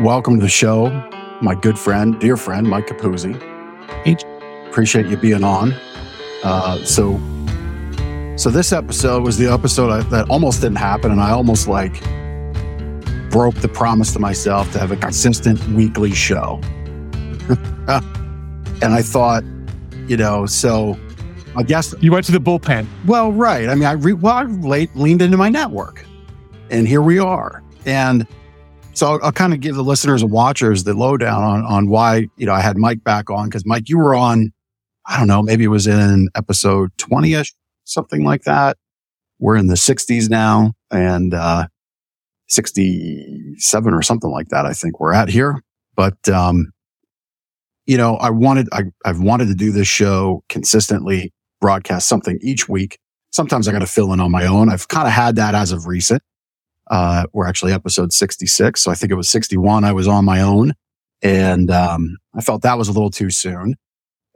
welcome to the show, my good friend, dear friend, Mike Capuzzi. Hey. Appreciate you being on. Uh, so, so this episode was the episode I, that almost didn't happen, and I almost like broke the promise to myself to have a consistent weekly show. and I thought, you know, so I guess You went to the bullpen. well, right. I mean, I re- well, I late, leaned into my network, and here we are. And so I'll, I'll kind of give the listeners and watchers the lowdown on on why you know I had Mike back on because Mike, you were on. I don't know, maybe it was in episode twenty ish, something like that. We're in the sixties now, and uh, sixty seven or something like that. I think we're at here, but um, you know, I wanted I I've wanted to do this show consistently broadcast something each week. Sometimes I got to fill in on my own. I've kind of had that as of recent. Uh, we're actually episode 66. So I think it was 61. I was on my own and, um, I felt that was a little too soon.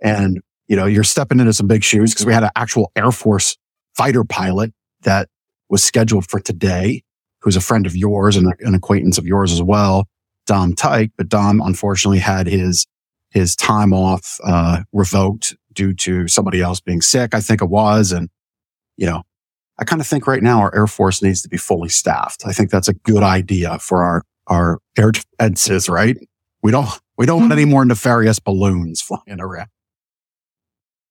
And, you know, you're stepping into some big shoes because we had an actual Air Force fighter pilot that was scheduled for today, who's a friend of yours and an acquaintance of yours as well, Dom Tyke. But Dom unfortunately had his, his time off, uh, revoked due to somebody else being sick. I think it was. And, you know, I kind of think right now our Air Force needs to be fully staffed. I think that's a good idea for our, our air defenses, right? We don't, we don't want any more nefarious balloons flying around.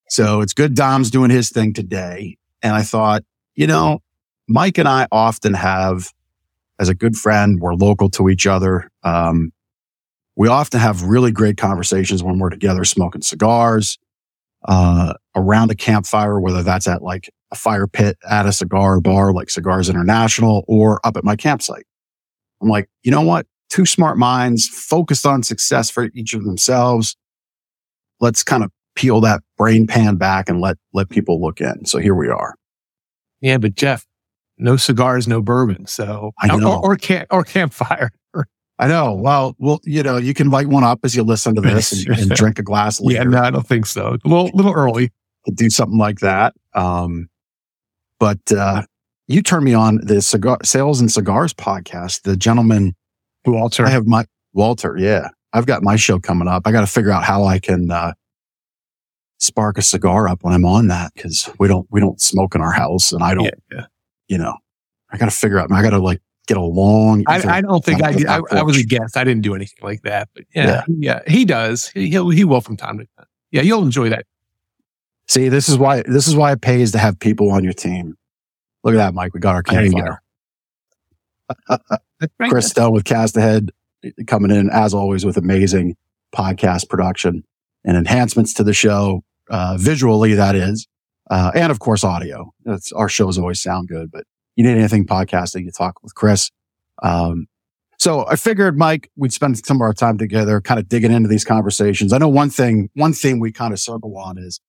So it's good Dom's doing his thing today. And I thought, you know, Mike and I often have, as a good friend, we're local to each other. Um, we often have really great conversations when we're together smoking cigars, uh, around a campfire, whether that's at like a fire pit at a cigar bar like Cigars International or up at my campsite. I'm like, you know what? Two smart minds focused on success for each of themselves. Let's kind of peel that brain pan back and let, let people look in. So here we are. Yeah, but Jeff, no cigars, no bourbon. So I know. Or, or camp or campfire. I know. Well, well, you know, you can light one up as you listen to this and, and drink a glass Yeah, later. no, I don't think so. A little little early. to do something like that. Um, but uh, you turned me on the cigar sales and cigars podcast. The gentleman Walter. I have my Walter. Yeah, I've got my show coming up. I got to figure out how I can uh, spark a cigar up when I'm on that because we don't we don't smoke in our house, and I don't. yeah, yeah. You know, I got to figure out. I got to like get a long. I, I don't think I did. I, I was a guest. I didn't do anything like that. But yeah, yeah, he does. He, he'll he will from time to time. Yeah, you'll enjoy that. See, this is why this is why it pays to have people on your team. Look at that, Mike. We got our There you campfire. Chris Stone with Cast Ahead coming in as always with amazing podcast production and enhancements to the show, uh, visually that is, uh, and of course audio. That's our shows always sound good, but you need anything podcasting, you talk with Chris. Um, so I figured, Mike, we'd spend some of our time together, kind of digging into these conversations. I know one thing, one thing we kind of circle on is,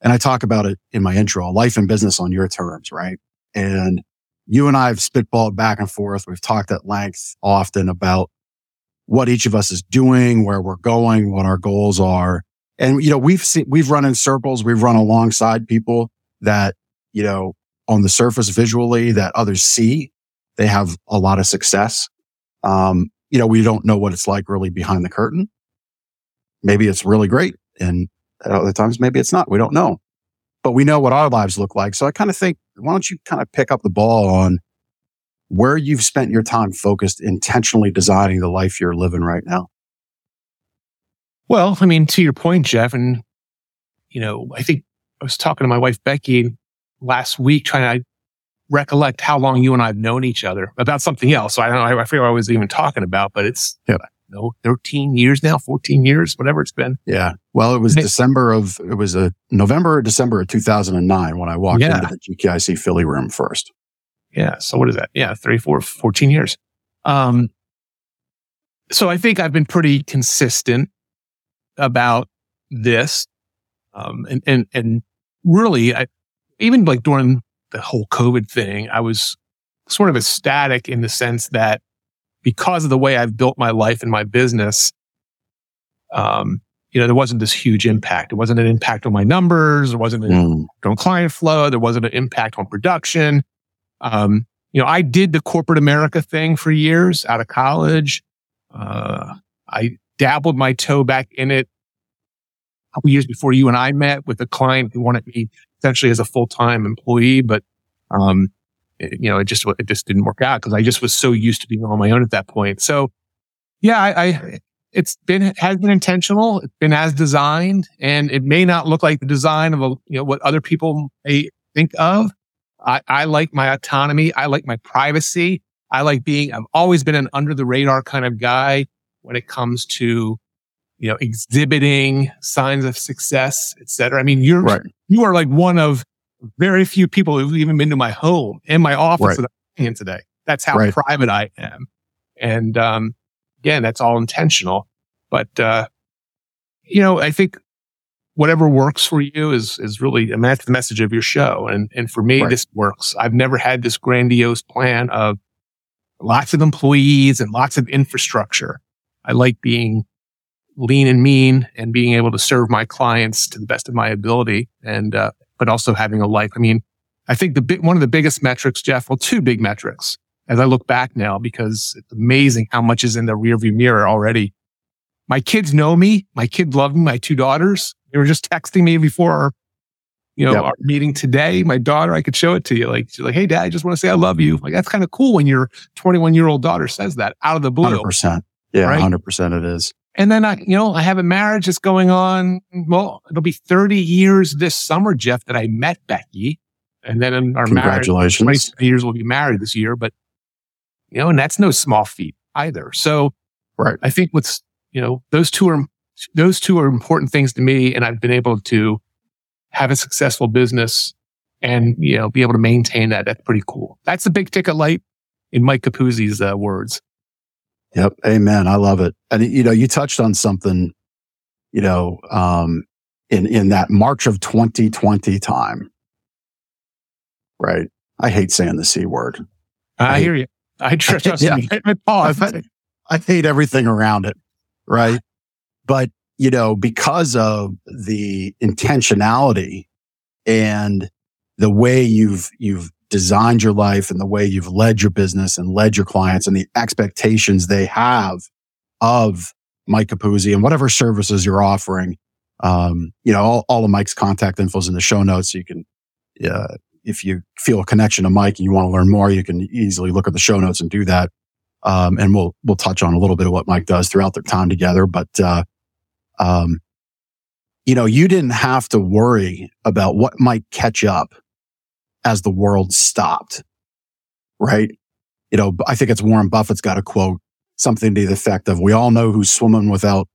and I talk about it in my intro, life and business on your terms, right? And you and I have spitballed back and forth. We've talked at length often about what each of us is doing, where we're going, what our goals are. And, you know, we've seen, we've run in circles. We've run alongside people that, you know, on the surface visually that others see, they have a lot of success. Um, you know, we don't know what it's like really behind the curtain. Maybe it's really great. And at other times, maybe it's not. We don't know, but we know what our lives look like. So I kind of think, why don't you kind of pick up the ball on where you've spent your time focused, intentionally designing the life you're living right now? Well, I mean, to your point, Jeff, and you know, I think I was talking to my wife Becky last week, trying to recollect how long you and I have known each other about something else. So I don't know. I forget what I was even talking about, but it's Yeah. Know, 13 years now, 14 years, whatever it's been. Yeah. Well, it was December of, it was a November or December of 2009 when I walked Yeah. into the GKIC Philly room first. Yeah. So what is that? Yeah. 34, 14 years. Um, so I think I've been pretty consistent about this. Um, and, and, and really, I, even like during the whole COVID thing, I was sort of ecstatic in the sense that because of the way I've built my life and my business, um, you know, there wasn't this huge impact. It wasn't an impact on my numbers. There wasn't an Mm. on client flow. There wasn't an impact on production. Um, you know, I did the corporate America thing for years out of college. Uh, I dabbled my toe back in it a couple years before you and I met with a client who wanted me essentially as a full time employee, but um, it, you know, it just it just didn't work out because I just was so used to being on my own at that point. So, yeah, I, I it's been has been intentional. It's been as designed, and it may not look like the design of a you know what other people may think of. I, I like my autonomy. I like my privacy. I like being. I've always been an under the radar kind of guy when it comes to you know exhibiting signs of success, et cetera. I mean, you're right. you are like one of very few people who've even been to my home in my office right. that I'm in today. That's how right. private I am. And, um, again, that's all intentional. But, uh, you know, I think whatever works for you is, is really, I mean, that's the message of your show. And, and for me, right. this works. I've never had this grandiose plan of lots of employees and lots of infrastructure. I like being lean and mean and being able to serve my clients to the best of my ability. And, uh, but also having a life. I mean, I think the big, one of the biggest metrics, Jeff, well, two big metrics as I look back now, because it's amazing how much is in the rearview mirror already. My kids know me. My kids love me. My two daughters, they were just texting me before our, you know, yep. our meeting today. My daughter, I could show it to you. Like, she's like, Hey, dad, I just want to say I love you. Like, that's kind of cool when your 21 year old daughter says that out of the blue. 100%. Yeah. Right? 100% it is. And then I, you know, I have a marriage that's going on. Well, it'll be 30 years this summer, Jeff, that I met Becky. And then in our Congratulations. marriage, 20 years we'll be married this year, but you know, and that's no small feat either. So right. I think what's, you know, those two are, those two are important things to me. And I've been able to have a successful business and, you know, be able to maintain that. That's pretty cool. That's a big ticket light in Mike Capuzzi's uh, words. Yep. Amen. I love it. And you know, you touched on something, you know, um, in, in that March of 2020 time. Right. I hate saying the C word. I, I hear you. I trust yeah. me. I, I, I hate everything around it. Right. But, you know, because of the intentionality and the way you've, you've designed your life and the way you've led your business and led your clients and the expectations they have of Mike Capuzzi and whatever services you're offering. Um, you know, all, all of Mike's contact info is in the show notes. So you can, uh, if you feel a connection to Mike and you want to learn more, you can easily look at the show notes and do that. Um, and we'll, we'll touch on a little bit of what Mike does throughout their time together. But, uh, um, you know, you didn't have to worry about what might catch up as the world stopped. Right. You know, I think it's Warren Buffett's got a quote, something to the effect of, we all know who's swimming without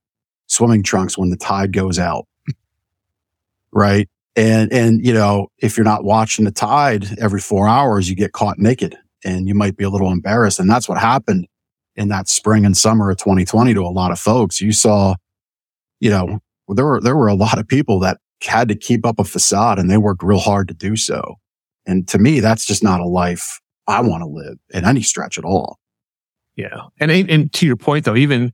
swimming trunks when the tide goes out. right. And, and, you know, if you're not watching the tide every four hours, you get caught naked and you might be a little embarrassed. And that's what happened in that spring and summer of 2020 to a lot of folks. You saw, you know, there were, there were a lot of people that had to keep up a facade and they worked real hard to do so. And to me, that's just not a life I want to live in any stretch at all. Yeah. And, and to your point though, even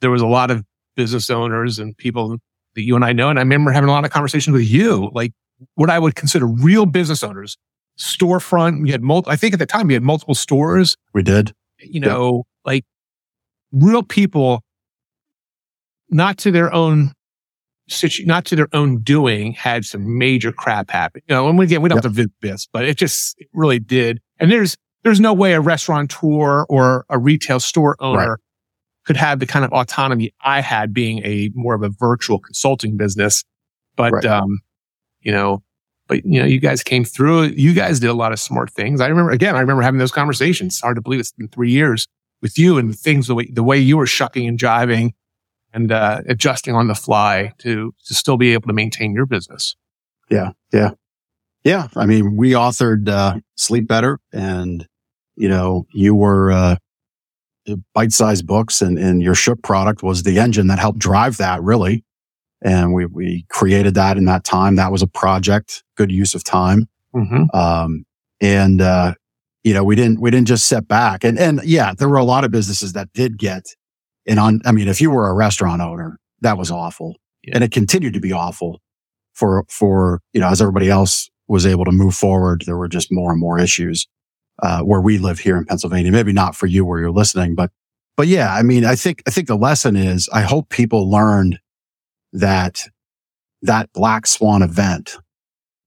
there was a lot of business owners and people that you and I know. And I remember having a lot of conversations with you, like what I would consider real business owners, storefront. You had multiple, I think at the time you had multiple stores. We did. You know, yeah. like real people, not to their own situ- not to their own doing, had some major crap happen. You know, and again, we don't yep. have to visit this, but it just it really did. And there's there's no way a restaurateur or a retail store owner right. could have the kind of autonomy I had being a more of a virtual consulting business. But right. um, you know, but you know, you guys came through. You guys did a lot of smart things. I remember again. I remember having those conversations. Hard to believe it's been three years with you and the things the way the way you were shucking and jiving and uh, adjusting on the fly to to still be able to maintain your business. Yeah, yeah, yeah. I mean, we authored uh, Sleep Better, and you know, you were uh, bite-sized books, and and your Shook product was the engine that helped drive that really. And we we created that in that time. That was a project, good use of time. Mm-hmm. Um, and uh, you know, we didn't we didn't just sit back, and and yeah, there were a lot of businesses that did get and on, I mean, if you were a restaurant owner, that was awful. Yeah. And it continued to be awful for, for, you know, as everybody else was able to move forward, there were just more and more issues, uh, where we live here in Pennsylvania. Maybe not for you where you're listening, but, but yeah, I mean, I think, I think the lesson is I hope people learned that that black swan event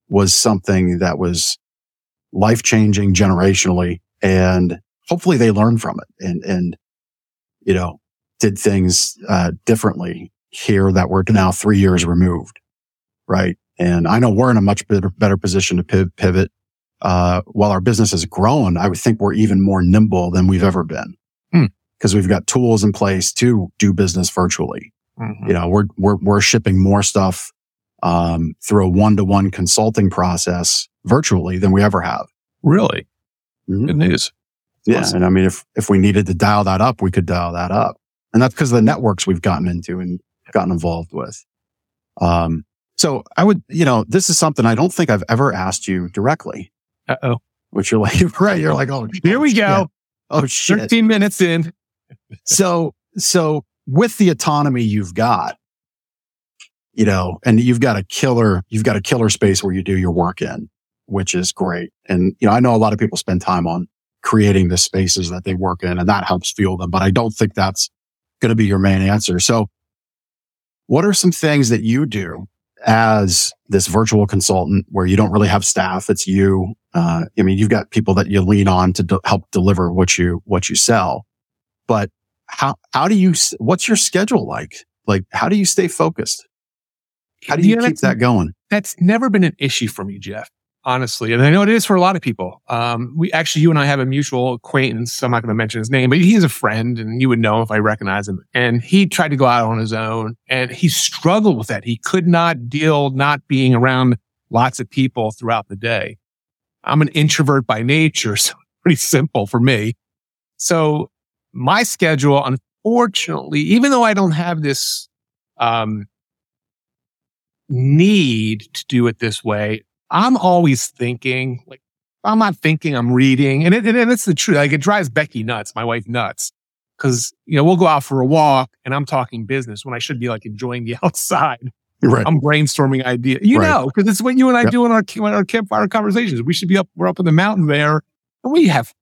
was something that was life changing generationally and hopefully they learned from it and, and, you know, did things, uh, differently here that we're now three years removed. Right. And I know we're in a much better, better position to pivot. Uh, while our business has grown, I would think we're even more nimble than we've ever been because hmm. we've got tools in place to do business virtually. Mm-hmm. You know, we're, we're, we're shipping more stuff, um, through a one to one consulting process virtually than we ever have. Really? Mm-hmm. Good news. Yeah. Awesome. And I mean, if, if we needed to dial that up, we could dial that up. And that's because of the networks we've gotten into and gotten involved with. Um, so I would, you know, this is something I don't think I've ever asked you directly. Uh oh. Which you're like, right. You're like, oh, here we go. Oh shit. 13 minutes in. so, so with the autonomy you've got, you know, and you've got a killer, you've got a killer space where you do your work in, which is great. And, you know, I know a lot of people spend time on creating the spaces that they work in and that helps fuel them, but I don't think that's going to be your main answer. So what are some things that you do as this virtual consultant where you don't really have staff? It's you. Uh, I mean, you've got people that you lean on to help deliver what you, what you sell, but how, how do you, what's your schedule like? Like, how do you stay focused? How do you yeah, keep that going? That's never been an issue for me, Jeff honestly. And I know it is for a lot of people. Um, we actually, you and I have a mutual acquaintance. I'm not going to mention his name, but he's a friend and you would know if I recognize him. And he tried to go out on his own and he struggled with that. He could not deal not being around lots of people throughout the day. I'm an introvert by nature, so pretty simple for me. So my schedule, unfortunately, even though I don't have this, um, need to do it this way, I'm always thinking, like, I'm not thinking, I'm reading. And, it, and it's the truth. Like, it drives Becky nuts, my wife nuts. Cause, you know, we'll go out for a walk and I'm talking business when I should be like enjoying the outside. Right. I'm brainstorming ideas. You right. know, because it's what you and I yep. do in our, in our campfire conversations. We should be up, we're up in the mountain there and we have,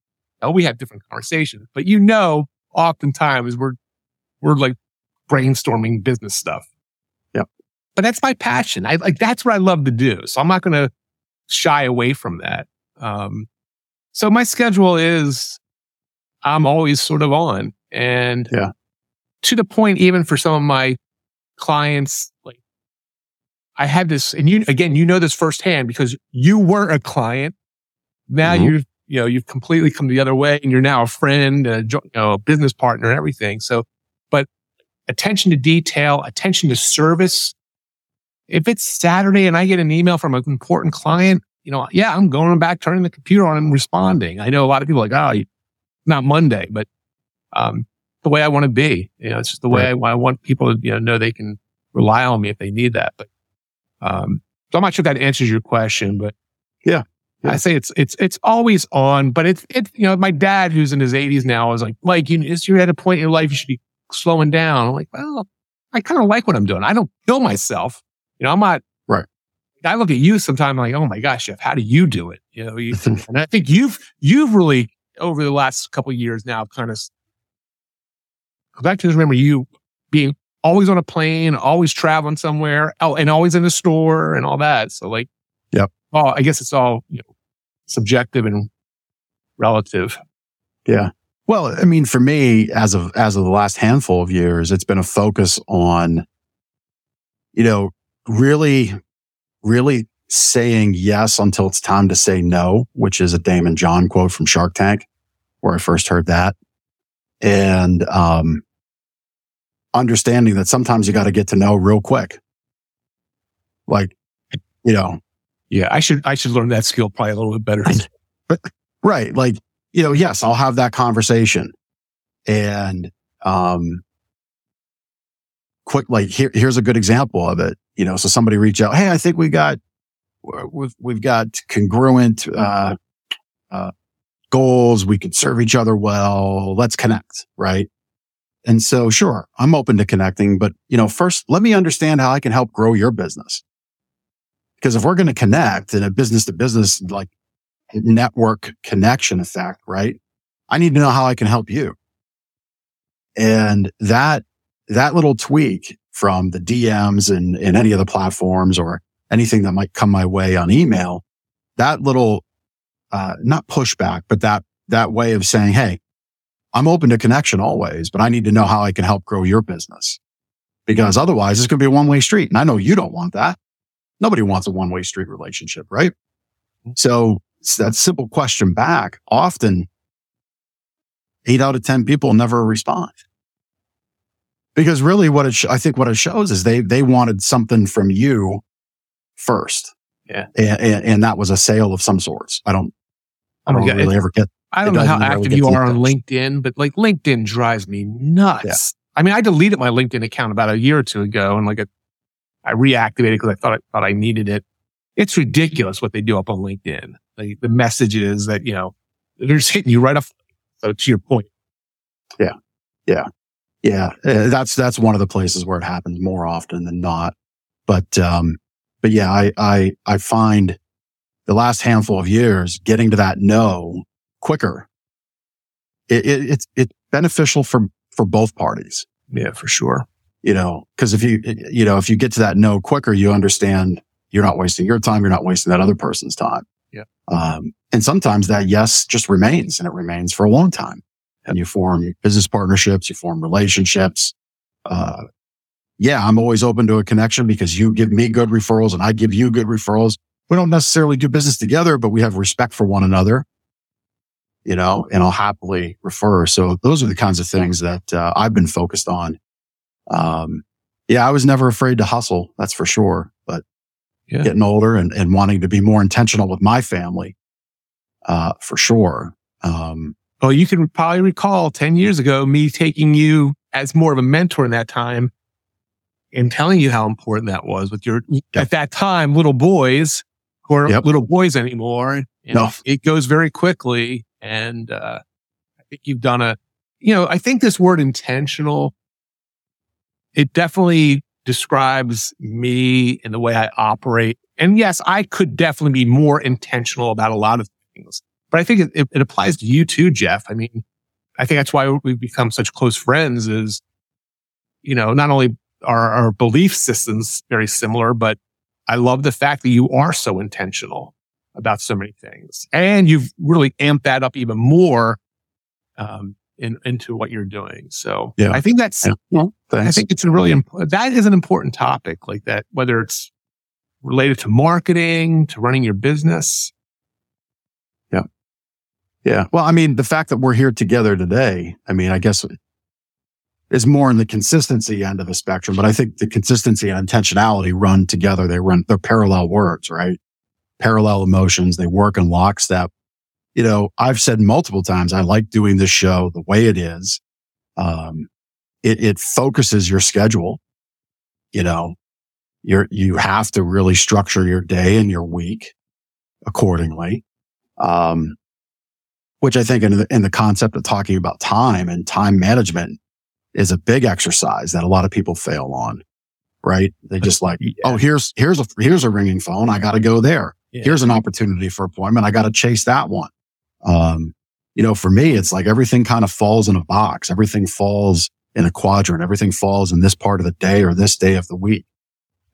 oh, we have different conversations, but you know, oftentimes we're, we're like brainstorming business stuff. Yep. But that's my passion. I like, that's what I love to do. So I'm not going to shy away from that. Um, so my schedule is I'm always sort of on and yeah. to the point, even for some of my clients, like I have this, and you, again, you know this firsthand because you were a client. Now mm-hmm. you've, you know, you've completely come the other way and you're now a friend, a, you know, a business partner and everything. So, but attention to detail, attention to service, if it's Saturday and I get an email from an important client, you know, yeah, I'm going back, turning the computer on and responding. I know a lot of people like, oh, not Monday, but, um, the way I want to be, you know, it's just the way right. I, I, want people to, you know, know they can rely on me if they need that. But, um, so I'm not sure if that answers your question, but yeah, yeah. I say it's, it's, it's always on, but it's, it's, you know, my dad who's in his eighties now is like, like, you, you're at a point in your life, you should be slowing down. I'm like, well, I kind of like what I'm doing. I don't kill myself. You know, I'm not right. I look at you sometimes like, oh my gosh, Jeff, how do you do it? You know, you, and I think you've you've really over the last couple years now kind of back to remember you being always on a plane, always traveling somewhere, oh, and always in a store and all that. So like, yeah, Oh, I guess it's all you know, subjective and relative. Yeah. Well, I mean, for me, as of as of the last handful of years, it's been a focus on, you know, really, really saying yes until it's time to say no, which is a Daymond John quote from Shark Tank, where I first heard that. And, um, understanding that sometimes you got to get to know real quick. Like, you know. Yeah, I should, I should learn that skill probably a little bit better. but, right. Like, you know, yes, I'll have that conversation and, um, quick, like here, here's a good example of it you know, so somebody reach out, Hey, I think we got, we've, we've got congruent, uh, uh, goals. We can serve each other well. Let's connect. Right. And so sure, I'm open to connecting, but you know, first let me understand how I can help grow your business. Because if we're going to connect in a business to business, like network connection effect, right? I need to know how I can help you. And that, that little tweak from the DMs and, and any of the platforms or anything that might come my way on email, that little, uh, not pushback, but that, that way of saying, Hey, I'm open to connection always, but I need to know how I can help grow your business because otherwise it's going to be a one way street. And I know you don't want that. Nobody wants a one way street relationship, right? So that simple question back often eight out of 10 people never respond because really what it, sh- I think what it shows is they, they wanted something from you first. Yeah. And, and, and that was a sale of some sorts. I don't, I don't really ever get, I don't know how active you are on LinkedIn, but like LinkedIn drives me nuts. Yeah. I mean, I deleted my LinkedIn account about a year or two ago and like a, I reactivated because I thought I thought I needed it. It's ridiculous what they do up on LinkedIn. Like the messages that, you know, they're just hitting you right off. So to your point. Yeah. Yeah. Yeah. Uh, that's, that's one of the places where it happens more often than not. But, um, but yeah, I, I, I find the last handful of years getting to that no quicker. It, it, it's, it's beneficial for, for both parties. Yeah, for sure. You know, cause if you, you know, if you get to that no quicker, you understand you're not wasting your time. You're not wasting that other person's time. Yeah. Um, and sometimes that yes just remains and it remains for a long time. And you form business partnerships, you form relationships. Uh, yeah, I'm always open to a connection because you give me good referrals and I give you good referrals. We don't necessarily do business together, but we have respect for one another, you know, and I'll happily refer. So those are the kinds of things that uh, I've been focused on. Um, yeah, I was never afraid to hustle. That's for sure. But yeah. getting older and, and wanting to be more intentional with my family, uh, for sure. Um, well, you can probably recall 10 years ago, me taking you as more of a mentor in that time and telling you how important that was with your, yep. at that time, little boys who are yep. little boys anymore. no. It goes very quickly. And, uh, I think you've done a, you know, I think this word intentional, it definitely describes me and the way I operate. And yes, I could definitely be more intentional about a lot of things, but I think it, it, applies to you too, Jeff. I mean, I think that's why we've become such close friends is, you know, not only are our belief systems very similar, but I love the fact that you are so intentional about so many things and you've really amped that up even more. Um, in, into what you're doing. So yeah. I think that's, yeah. well, I think it's a really, imp- that is an important topic like that, whether it's related to marketing, to running your business. Yeah. Well, I mean, the fact that we're here together today, I mean, I guess is more in the consistency end of the spectrum, but I think the consistency and intentionality run together. They run, they're parallel words, right? Parallel emotions. They work in lockstep you know, I've said multiple times, I like doing this show the way it is. Um, it, it focuses your schedule. You know, you're, you have to really structure your day and your week accordingly. Um, which I think in the, in the concept of talking about time and time management is a big exercise that a lot of people fail on, right? They just like, yeah. oh, here's, here's a, here's a ringing phone. I got to go there. Yeah. Here's an opportunity for appointment. I got to chase that one. Um, you know, for me, it's like everything kind of falls in a box. Everything falls in a quadrant. Everything falls in this part of the day or this day of the week.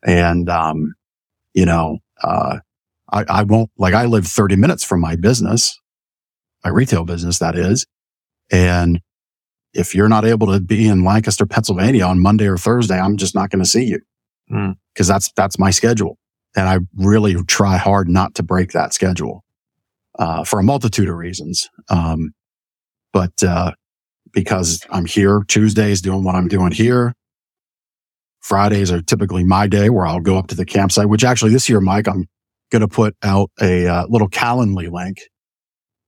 And, um, you know, uh, I, I won't like I live 30 minutes from my business, my retail business, that is. And if you're not able to be in Lancaster, Pennsylvania on Monday or Thursday, I'm just not going to see you because mm. that's, that's my schedule. And I really try hard not to break that schedule uh, for a multitude of reasons. Um, but uh, because I'm here Tuesdays doing what I'm doing here, Fridays are typically my day where I'll go up to the campsite. Which actually this year, Mike, I'm going to put out a uh, little Calendly link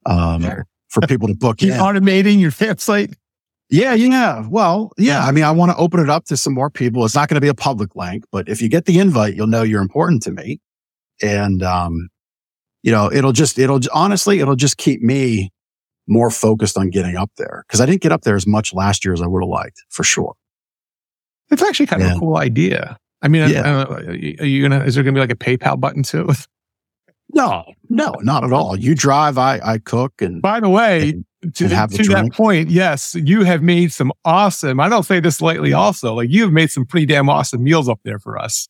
um, for people to book. You're automating your campsite. Yeah, yeah. Well, yeah. I mean, I want to open it up to some more people. It's not going to be a public link, but if you get the invite, you'll know you're important to me. And um, you know, it'll just, it'll honestly, it'll just keep me more focused on getting up there because I didn't get up there as much last year as I would have liked for sure. It's actually kind of a cool idea. I mean, yeah. I, are you gonna? Is there gonna be like a PayPal button too? No, no, not at all. You drive, I I cook, and by the way, and, to, to that point, yes, you have made some awesome. I don't say this lightly. Also, like you have made some pretty damn awesome meals up there for us.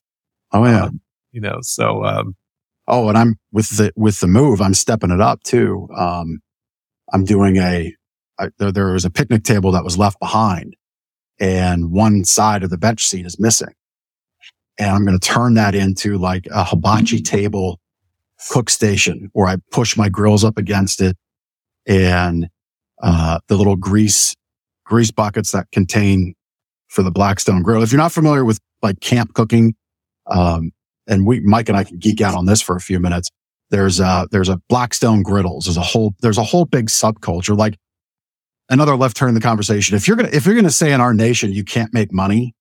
Oh yeah, um, you know. So, um, oh, and I'm with the with the move. I'm stepping it up too. Um, I'm doing a. I, there, there was a picnic table that was left behind, and one side of the bench seat is missing, and I'm going to turn that into like a hibachi mm-hmm. table cook station where I push my grills up against it and uh, the little grease grease buckets that contain for the Blackstone grill. If you're not familiar with like camp cooking, um, and we Mike and I can geek out on this for a few minutes. There's a there's a Blackstone griddles. There's a whole there's a whole big subculture. Like another left turn in the conversation. If you're gonna if you're gonna say in our nation you can't make money,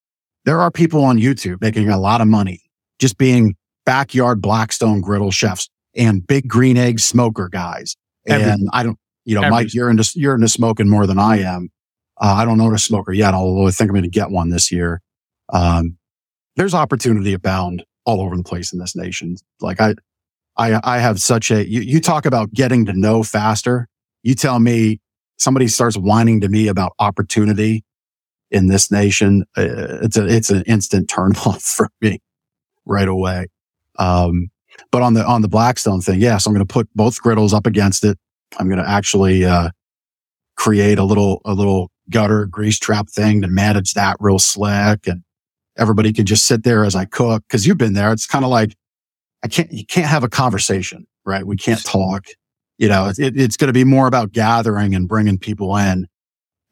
there are people on YouTube making a lot of money just being backyard Blackstone griddle chefs and big green egg smoker guys. And I don't you know, Every, Mike, you're into you're into smoking more than I am. Uh, I don't own a smoker yet, although I think I'm going to get one this year. Um, there's opportunity abound all over the place in this nation. Like I, I, I have such a. You, you talk about getting to know faster. You tell me somebody starts whining to me about opportunity in this nation. Uh, it's a it's an instant turn off for me right away. Um, but on the on the Blackstone thing, yes, I'm going to put both griddles up against it. I'm going to actually, uh, create a little, a little gutter grease trap thing to manage that real slick. And everybody can just sit there as I cook. Cause you've been there. It's kind of like, I can't, you can't have a conversation, right? We can't talk. You know, it, it's going to be more about gathering and bringing people in.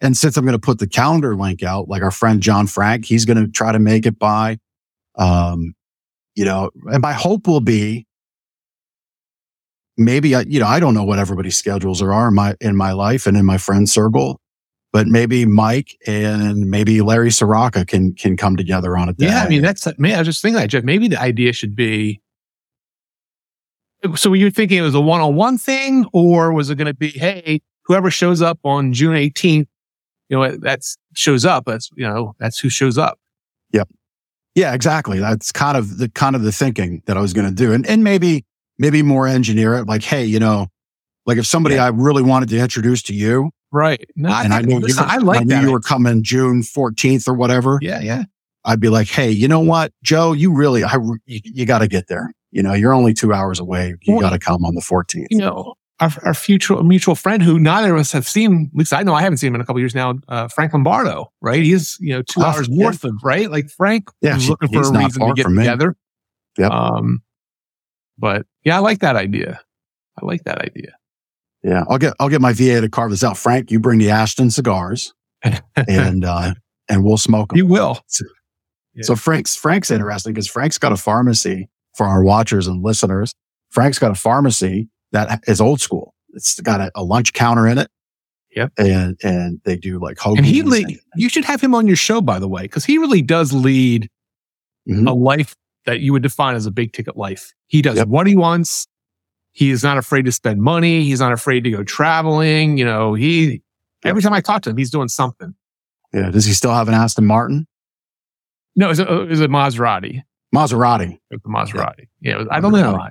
And since I'm going to put the calendar link out, like our friend John Frank, he's going to try to make it by, um, you know, and my hope will be maybe I, you know, I don't know what everybody's schedules are in my, in my life and in my friend circle, but maybe Mike and maybe Larry Soraka can, can come together on it. Yeah. I mean, that's, man, I was just thinking that, Jeff, maybe the idea should be, so were you thinking it was a one-on-one thing or was it going to be, Hey, whoever shows up on June 18th, you know, that's shows up. That's, you know, that's who shows up. Yep. Yeah, exactly. That's kind of the kind of the thinking that I was going to do. And, and maybe, maybe more engineer it. Like, hey, you know, like if somebody yeah. I really wanted to introduce to you, right? No, and I, knew listen, you, I like I knew you were coming June fourteenth or whatever. Yeah, yeah. I'd be like, hey, you know what, Joe, you really, I, you, you got to get there. You know, you're only two hours away. You well, got to come on the 14th. You know, our, our future mutual friend who neither of us have seen, at least I know I haven't seen him in a couple years now, uh, Frank Lombardo, right? He's, you know, two oh, hours yeah. north of, right? Like Frank yeah, was looking for a reason to get together. Yeah. Um, but yeah, I like that idea. I like that idea. Yeah, I'll get I'll get my VA to carve this out. Frank, you bring the Ashton cigars, and uh, and we'll smoke them. You will. So, yeah. so Frank's Frank's interesting because Frank's got a pharmacy for our watchers and listeners. Frank's got a pharmacy that is old school. It's got a, a lunch counter in it. Yep. And and they do like hoagies. And he lead, you should have him on your show, by the way, because he really does lead mm-hmm. a life that you would define as a big ticket life. He does yep. what he wants. He is not afraid to spend money. He's not afraid to go traveling. You know, he, every time I talk to him, he's doing something. Yeah. Does he still have an Aston Martin? No, is a, it's a Maserati. Maserati. It's a Maserati. Yeah. yeah I don't know.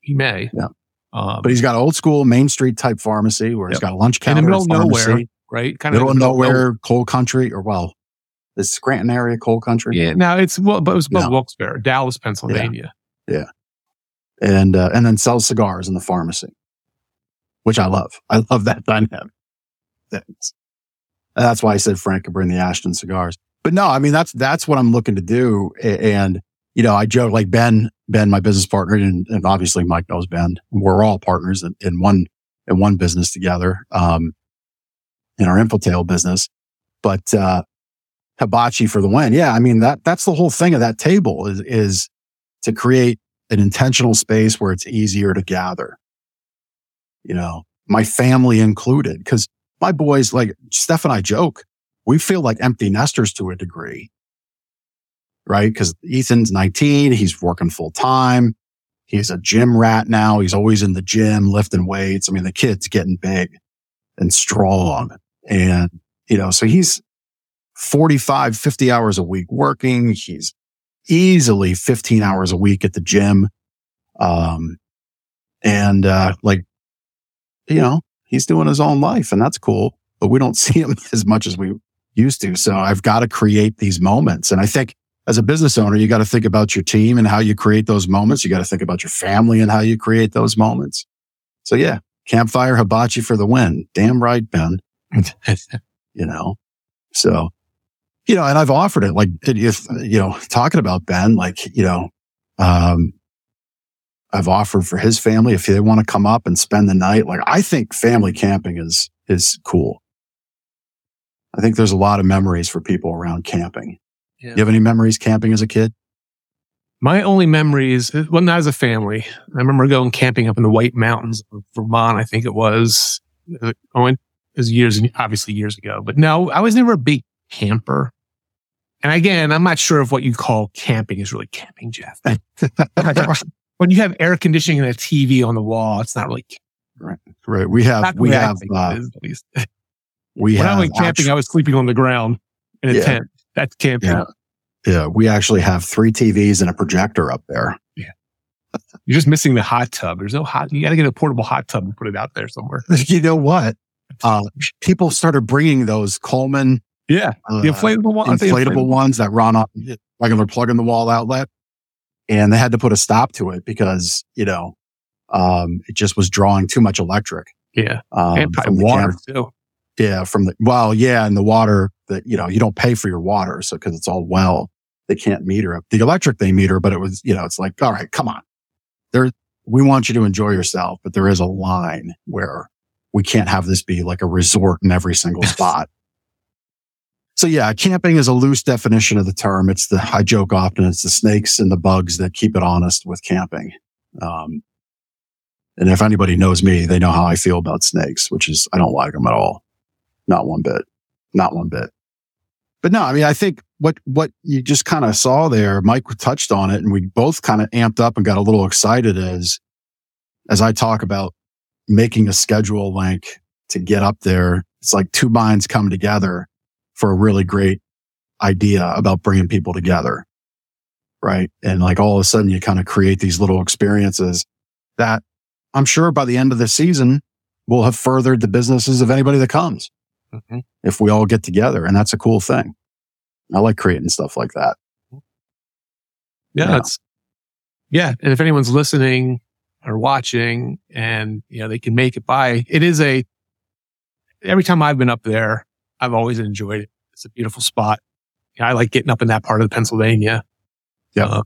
He may. Yeah. Um, but he's got old school Main Street type pharmacy where yep. he's got a lunch counter. In the middle of nowhere, right? Kind middle of nowhere, coal country, or well, the Scranton area coal country. Yeah. Now it's well, but it was above no. Wilkes-Barre, Dallas, Pennsylvania. Yeah. yeah. And uh, and then sells cigars in the pharmacy, which I love. I love that dynamic. That's, that's why I said Frank could bring the Ashton cigars. But no, I mean that's that's what I'm looking to do. And you know, I joke like Ben, Ben, my business partner, and, and obviously Mike knows Ben. We're all partners in, in one in one business together, um, in our Infotail business. But uh, hibachi for the win. Yeah. I mean, that, that's the whole thing of that table is, is to create an intentional space where it's easier to gather. You know, my family included, because my boys, like Steph and I joke, we feel like empty nesters to a degree, right? Because Ethan's 19, he's working full time. He's a gym rat now. He's always in the gym lifting weights. I mean, the kid's getting big and strong. And, you know, so he's, 45, 50 hours a week working. He's easily 15 hours a week at the gym. Um, and, uh, like, you know, he's doing his own life and that's cool, but we don't see him as much as we used to. So I've got to create these moments. And I think as a business owner, you got to think about your team and how you create those moments. You got to think about your family and how you create those moments. So yeah, campfire hibachi for the win. Damn right, Ben. you know, so, you know, and I've offered it like if, you know, talking about Ben, like, you know, um, I've offered for his family if they want to come up and spend the night. Like I think family camping is, is cool. I think there's a lot of memories for people around camping. Yeah. You have any memories camping as a kid? My only memories, well, not as a family. I remember going camping up in the White Mountains of Vermont. I think it was. Going it was years, obviously years ago. But no, I was never a big camper. And again, I'm not sure if what you call camping is really camping, Jeff. when you have air conditioning and a TV on the wall, it's not really. Right. Right. We have, we have, uh, is, we when have I went camping, I was sleeping on the ground in a yeah. tent. That's camping. Yeah. yeah. We actually have three TVs and a projector up there. Yeah. You're just missing the hot tub. There's no hot. You got to get a portable hot tub and put it out there somewhere. You know what? Uh, people started bringing those Coleman. Yeah. Uh, the inflatable, one, inflatable, inflatable ones that run off regular plug in the wall outlet and they had to put a stop to it because you know um, it just was drawing too much electric. Yeah, um, and from water too. Yeah, from the well, yeah, and the water that you know you don't pay for your water, so because it's all well, they can't meter it. The electric they meter, but it was you know it's like all right, come on, there we want you to enjoy yourself, but there is a line where we can't have this be like a resort in every single spot. So yeah, camping is a loose definition of the term. It's the, I joke often, it's the snakes and the bugs that keep it honest with camping. Um, and if anybody knows me, they know how I feel about snakes, which is I don't like them at all. Not one bit. Not one bit. But no, I mean, I think what, what you just kind of saw there, Mike touched on it and we both kind of amped up and got a little excited as, as I talk about making a schedule link to get up there. It's like two minds come together for a really great idea about bringing people together. Right. And like all of a sudden you kind of create these little experiences that I'm sure by the end of the season will have furthered the businesses of anybody that comes mm-hmm. if we all get together. And that's a cool thing. I like creating stuff like that. Yeah, yeah. It's, yeah. And if anyone's listening or watching and, you know, they can make it by, it is a, every time I've been up there, I've always enjoyed it. It's a beautiful spot. I like getting up in that part of Pennsylvania. Yeah. Uh,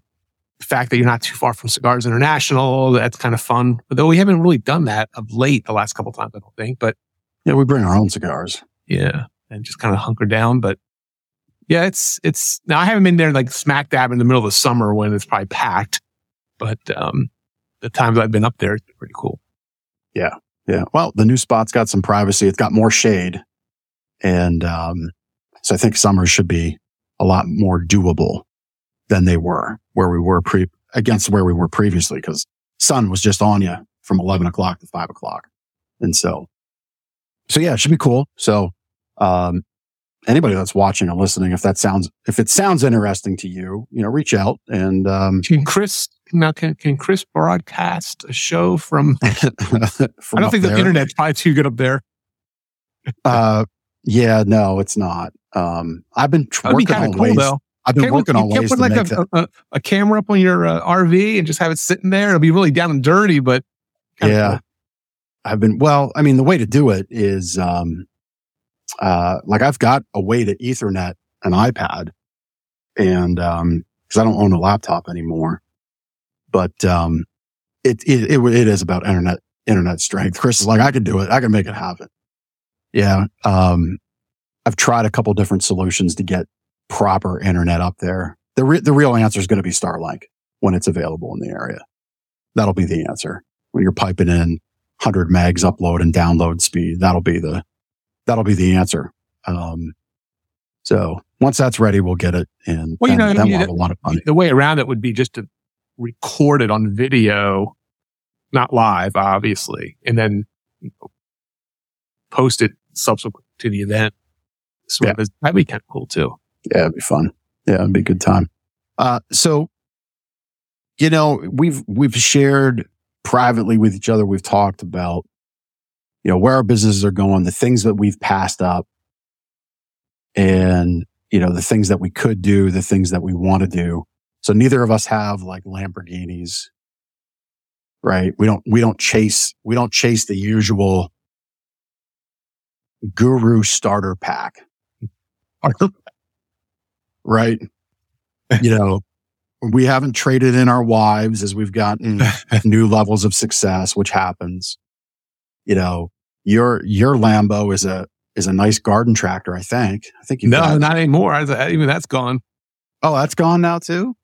the fact that you're not too far from Cigars International, that's kind of fun. But though we haven't really done that of late the last couple times, I don't think. But yeah, we bring our own cigars. Yeah. And just kind of hunker down. But yeah, it's, it's, now I haven't been there like smack dab in the middle of the summer when it's probably packed. But, um, the times I've been up there, it's pretty cool. Yeah. Yeah. Well, the new spot's got some privacy. It's got more shade. And, um, so I think summers should be a lot more doable than they were where we were pre against where we were previously because sun was just on you from 11 o'clock to five o'clock. And so, so yeah, it should be cool. So, um, anybody that's watching or listening, if that sounds, if it sounds interesting to you, you know, reach out and, um, can Chris, now can, can Chris broadcast a show from, from I don't think there. the internet's probably too good up there. uh, yeah, no, it's not. Um, I've been That'd working on cool, ways. Though. I've been working on ways put like a, a, a, camera up on your uh, RV and just have it sitting there. It'll be really down and dirty, but yeah, cool. I've been well. I mean, the way to do it is, um, uh, like I've got a way to Ethernet an iPad, and um, because I don't own a laptop anymore, but um, it, it it it is about internet internet strength. Chris is like, I can do it. I can make it happen. Yeah. Um, I've tried a couple different solutions to get proper internet up there. The, re- the real answer is going to be Starlink when it's available in the area. That'll be the answer. When you're piping in 100 megs upload and download speed, that'll be the, that'll be the answer. Um, so once that's ready, we'll get it. And well, you know, then we'll have a lot of fun. The way around it would be just to record it on video, not live, obviously, and then you know, post it subsequent to the event sort yeah. of that'd be kind of cool too. Yeah, it'd be fun. Yeah, it'd be a good time. Uh, so, you know, we've we've shared privately with each other. We've talked about you know, where our businesses are going, the things that we've passed up and, you know, the things that we could do, the things that we want to do. So neither of us have like Lamborghinis, right? We don't, we don't chase, we don't chase the usual guru starter pack, right? you know, we haven't traded in our wives as we've gotten new levels of success, which happens. You know, your your Lambo is a is a nice garden tractor. I think. I think you. No, got, not anymore. Even that's gone. Oh, that's gone now too.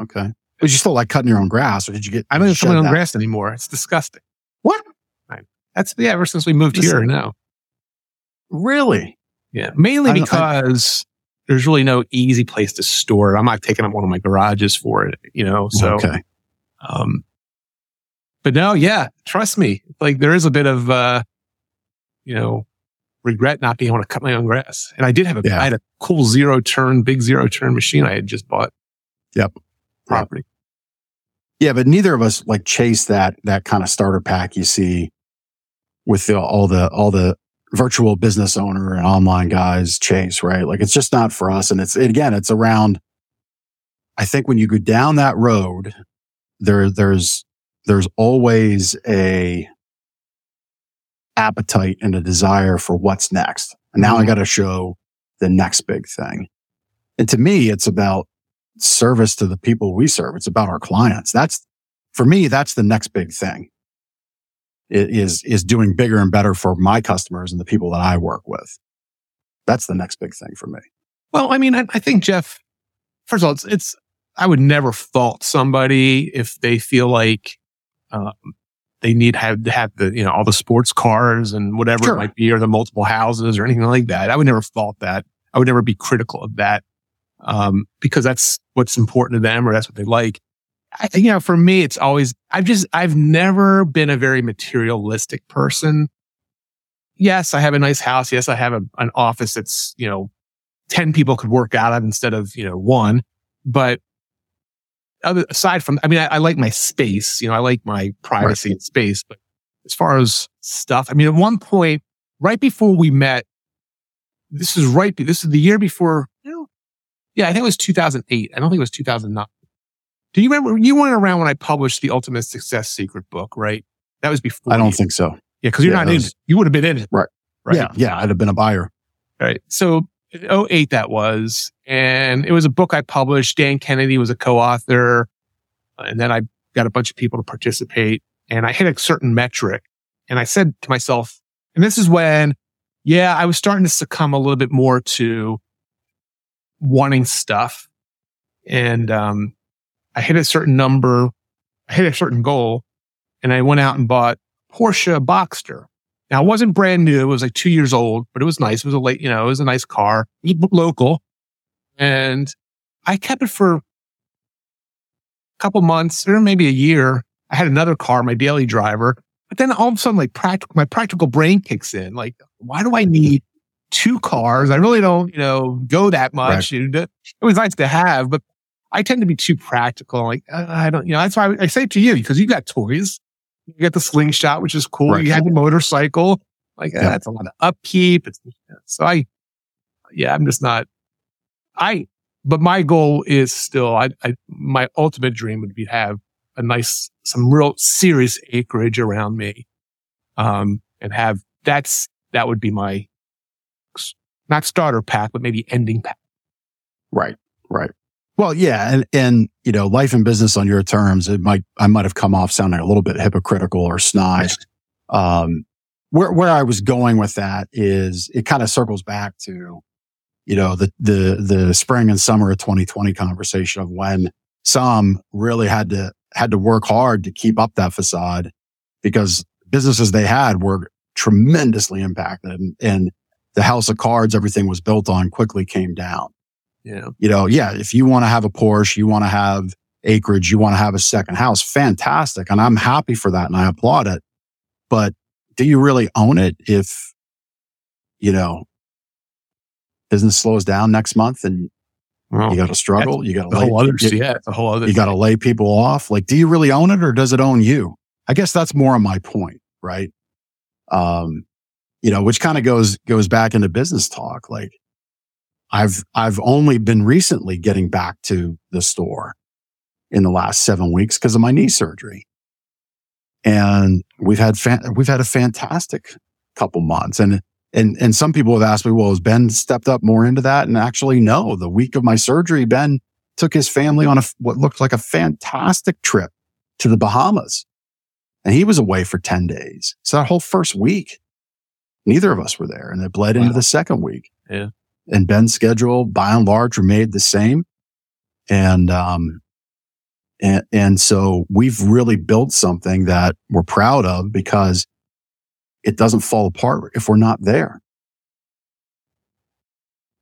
Okay, but you still like cutting your own grass, or did you get? I don't cut my own grass anymore. It's disgusting. What? That's yeah. Ever since we moved here now. Really? Yeah. Mainly because there's really no easy place to store it. I'm not taking up one of my garages for it, you know. So, okay. Um, but no, yeah, trust me. Like there is a bit of, uh, you know, regret not being able to cut my own grass. And I did have a, yeah. I had a cool zero turn, big zero turn machine I had just bought. Yep. Property. Yeah, but neither of us like chase that that kind of starter pack you see with the, all the all the virtual business owner and online guys chase, right? Like it's just not for us. And it's, again, it's around, I think when you go down that road, there, there's, there's always a appetite and a desire for what's next. And now mm-hmm. I got to show the next big thing. And to me, it's about service to the people we serve. It's about our clients. That's, for me, that's the next big thing is, is doing bigger and better for my customers and the people that I work with. That's the next big thing for me. Well, I mean, I, I think Jeff, first of all, it's, it's, I would never fault somebody if they feel like, um, they need have to have the, you know, all the sports cars and whatever sure. it might be, or the multiple houses or anything like that. I would never fault that. I would never be critical of that. Um, because that's what's important to them or that's what they like. I, you know, for me, it's always, I've just, I've never been a very materialistic person. Yes, I have a nice house. Yes, I have a, an office that's, you know, 10 people could work out of instead of, you know, one. But aside from, I mean, I, I like my space, you know, I like my privacy right. and space, but as far as stuff, I mean, at one point, right before we met, this is right, this is the year before, you know, yeah, I think it was 2008. I don't think it was 2009. Do you remember you weren't around when I published the Ultimate Success Secret book, right? That was before. I don't you. think so. Yeah, because you're yeah, not in it. You would have been in it. Right. Right. Yeah. Yeah. I'd have been a buyer. Right. So 08 that was. And it was a book I published. Dan Kennedy was a co-author. And then I got a bunch of people to participate and I hit a certain metric. And I said to myself, and this is when, yeah, I was starting to succumb a little bit more to wanting stuff. And, um, I hit a certain number, I hit a certain goal, and I went out and bought Porsche Boxster. Now it wasn't brand new; it was like two years old, but it was nice. It was a late, you know, it was a nice car, local, and I kept it for a couple months or maybe a year. I had another car, my daily driver, but then all of a sudden, like practical, my practical brain kicks in. Like, why do I need two cars? I really don't, you know, go that much. Right. It was nice to have, but I tend to be too practical. Like, uh, I don't, you know, that's why I, I say it to you because you got toys. You get the slingshot, which is cool. Right. You had the motorcycle. Like, yeah. that's a lot of upkeep. It's, so I, yeah, I'm just not, I, but my goal is still, I, I, my ultimate dream would be have a nice, some real serious acreage around me. Um, and have, that's, that would be my, not starter pack, but maybe ending pack. Right. Right. Well, yeah, and and you know, life and business on your terms. It might I might have come off sounding a little bit hypocritical or snide. Um, where where I was going with that is it kind of circles back to, you know, the the the spring and summer of 2020 conversation of when some really had to had to work hard to keep up that facade because businesses they had were tremendously impacted and, and the house of cards everything was built on quickly came down. Yeah. You know, yeah, if you want to have a Porsche, you want to have acreage, you want to have a second house, fantastic. And I'm happy for that and I applaud it. But do you really own it if, you know, business slows down next month and well, you got to struggle? You got to whole other, you, yeah, a whole other. You got to lay people off. Like, do you really own it or does it own you? I guess that's more of my point, right? Um, you know, which kind of goes, goes back into business talk. Like I've, I've only been recently getting back to the store in the last seven weeks because of my knee surgery. And we've had, fan- we've had a fantastic couple months and, and, and some people have asked me, well, has Ben stepped up more into that? And actually, no, the week of my surgery, Ben took his family on a, what looked like a fantastic trip to the Bahamas. And he was away for 10 days. So that whole first week, neither of us were there and it bled wow. into the second week. Yeah. And Ben's schedule by and large remained the same. And, um, and, and so we've really built something that we're proud of because it doesn't fall apart if we're not there.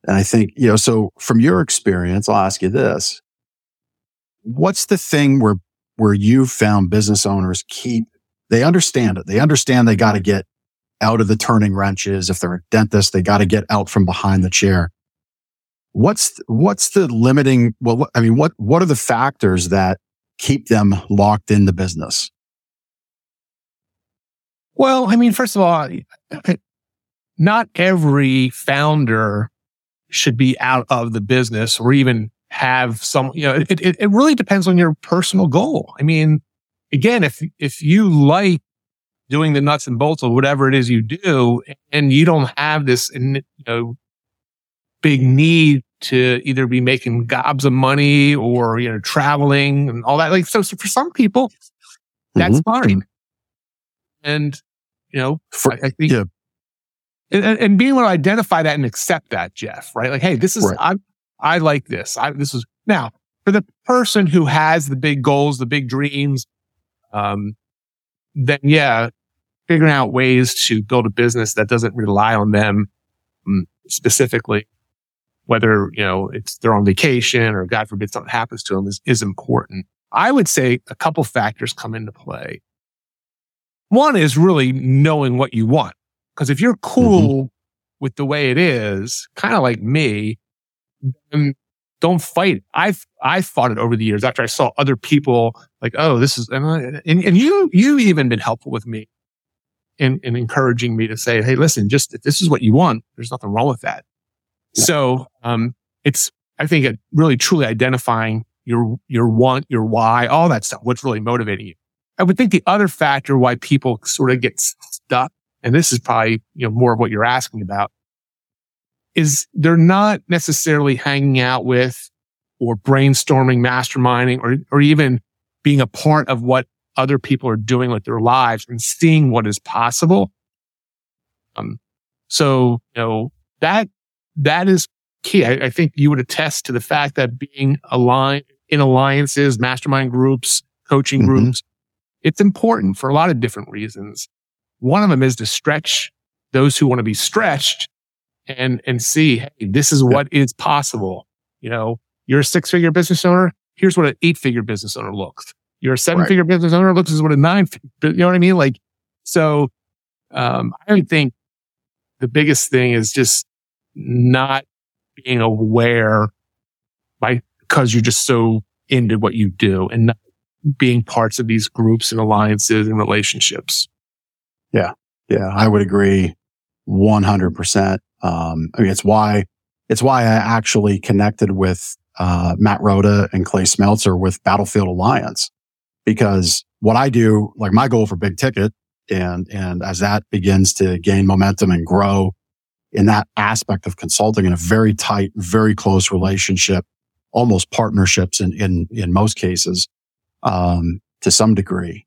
And I think, you know, so from your experience, I'll ask you this. What's the thing where, where you found business owners keep, they understand it. They understand they got to get out of the turning wrenches. If they're a dentist, they got to get out from behind the chair. What's, what's the limiting? Well, I mean, what, what are the factors that keep them locked in the business? Well, I mean, first of all, not every founder should be out of the business or even have some, you know, it, it, it really depends on your personal goal. I mean, again, if, if you like doing the nuts and bolts of whatever it is you do and you don't have this, you know, big need to either be making gobs of money or, you know, traveling and all that. Like, so, so for some people, that's mm-hmm. fine. And, you know, for, I, I think, yeah. and, and, being able to identify that and accept that, Jeff, right? Like, hey, this is, right. I, I like this. I, this is now for the person who has the big goals, the big dreams, um, then yeah, figuring out ways to build a business that doesn't rely on them um, specifically, whether, you know, it's they're on vacation or God forbid something happens to them is, is important. I would say a couple factors come into play. One is really knowing what you want. Cause if you're cool mm-hmm. with the way it is, kind of like me, don't fight. I've, I've fought it over the years after I saw other people like, oh, this is, and, and you, you even been helpful with me in, in encouraging me to say, Hey, listen, just if this is what you want, there's nothing wrong with that. Yeah. So, um, it's, I think it really truly identifying your, your want, your why, all that stuff, what's really motivating you. I would think the other factor why people sort of get stuck, and this is probably, you know, more of what you're asking about, is they're not necessarily hanging out with or brainstorming, masterminding, or, or even being a part of what other people are doing with their lives and seeing what is possible. Um, so, you know, that, that is key. I, I think you would attest to the fact that being aligned in alliances, mastermind groups, coaching mm-hmm. groups, it's important for a lot of different reasons. One of them is to stretch those who want to be stretched and, and see, hey, this is what is possible. You know, you're a six figure business owner. Here's what an eight figure business owner looks. You're a seven figure right. business owner. Looks is what a nine, you know what I mean? Like, so, um, I think the biggest thing is just not being aware by, because you're just so into what you do and not being parts of these groups and alliances and relationships. Yeah. Yeah. I would agree 100%. Um, I mean, it's why, it's why I actually connected with, uh, Matt Rhoda and Clay Smeltzer with Battlefield Alliance because what I do, like my goal for big ticket and, and as that begins to gain momentum and grow in that aspect of consulting in a very tight, very close relationship, almost partnerships in, in, in most cases, um, to some degree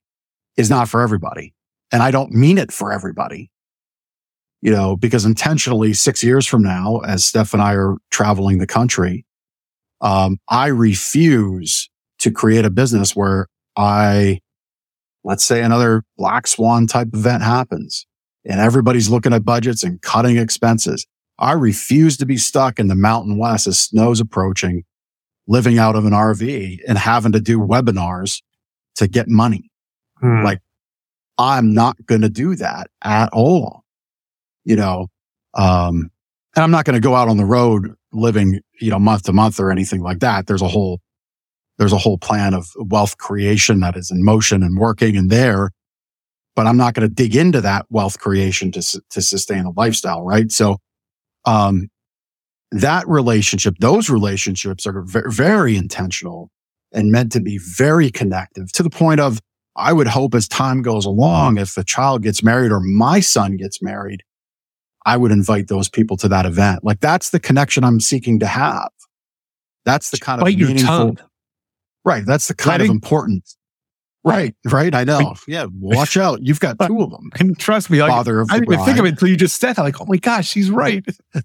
is not for everybody. And I don't mean it for everybody, you know, because intentionally six years from now, as Steph and I are traveling the country, um, I refuse to create a business where I, let's say another black swan type event happens and everybody's looking at budgets and cutting expenses. I refuse to be stuck in the mountain west as snow's approaching, living out of an RV and having to do webinars to get money. Hmm. Like I'm not going to do that at all. You know, um, and I'm not going to go out on the road living, you know, month to month or anything like that. There's a whole there's a whole plan of wealth creation that is in motion and working. And there, but I'm not going to dig into that wealth creation to, to sustain a lifestyle. Right. So, um, that relationship, those relationships are very, very intentional and meant to be very connective to the point of, I would hope as time goes along, if the child gets married or my son gets married, I would invite those people to that event. Like that's the connection I'm seeking to have. That's the kind of Bite your tongue. Right. That's the kind Letting, of importance. Right. Right. I know. Yeah. Watch out. You've got two of them. And trust me, like, Father of I didn't think of it until you just said that. Like, oh my gosh, she's right.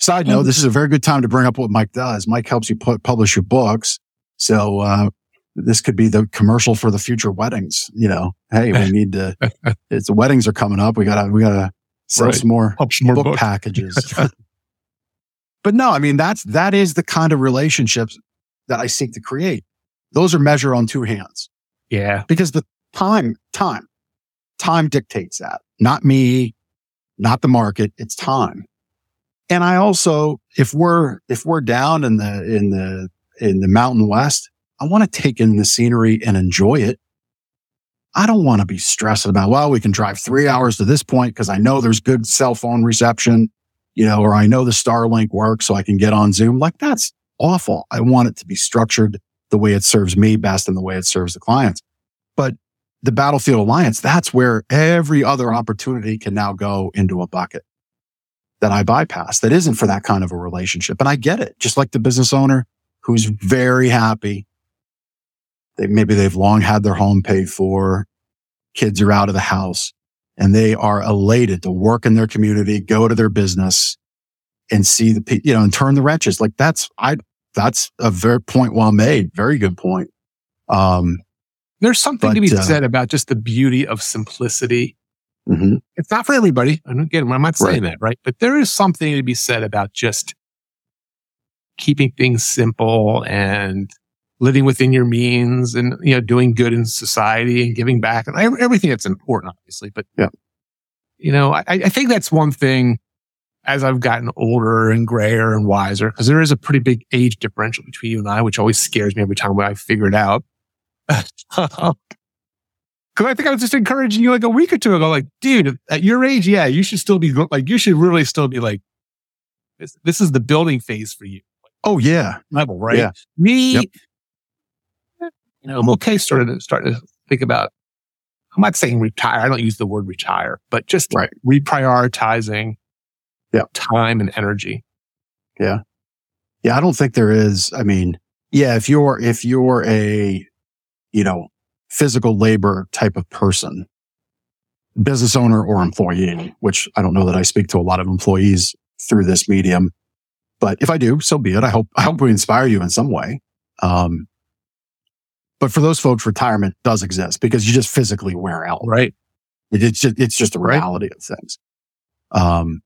Side note, this is a very good time to bring up what Mike does. Mike helps you put, publish your books. So, uh, this could be the commercial for the future weddings. You know, hey, we need to, it's weddings are coming up. We gotta, we gotta sell right. some more, some more book books. packages. but no, I mean, that's, that is the kind of relationships that I seek to create. Those are measured on two hands. Yeah. Because the time, time, time dictates that. Not me, not the market. It's time. And I also, if we're, if we're down in the, in the, in the Mountain West, I want to take in the scenery and enjoy it. I don't want to be stressing about, well, we can drive three hours to this point because I know there's good cell phone reception, you know, or I know the Starlink works so I can get on Zoom. Like that's awful. I want it to be structured the way it serves me best and the way it serves the clients. But the Battlefield Alliance, that's where every other opportunity can now go into a bucket that I bypass that isn't for that kind of a relationship. And I get it. Just like the business owner who's very happy they, maybe they've long had their home paid for. Kids are out of the house and they are elated to work in their community, go to their business and see the, you know, and turn the wrenches. Like that's, I, that's a very point well made. Very good point. Um, there's something but, to be uh, said about just the beauty of simplicity. Mm-hmm. It's not for everybody. And again, I'm not saying right. that, right? But there is something to be said about just keeping things simple and living within your means and, you know, doing good in society and giving back and everything that's important, obviously. But, yeah. you know, I, I think that's one thing as I've gotten older and grayer and wiser, because there is a pretty big age differential between you and I, which always scares me every time I figure it out. Cause I think I was just encouraging you like a week or two ago, like, dude, at your age, yeah, you should still be like, you should really still be like, this, this is the building phase for you. Oh yeah. Level, right? Yeah. Me, yep you know, I'm okay starting to start to think about, I'm not saying retire. I don't use the word retire, but just right. reprioritizing yeah. time and energy. Yeah. Yeah. I don't think there is. I mean, yeah, if you're, if you're a, you know, physical labor type of person, business owner or employee, which I don't know that I speak to a lot of employees through this medium, but if I do, so be it. I hope, I hope we inspire you in some way. Um, but for those folks, retirement does exist because you just physically wear out. Right. it's just, it's just a reality right. of things. Um,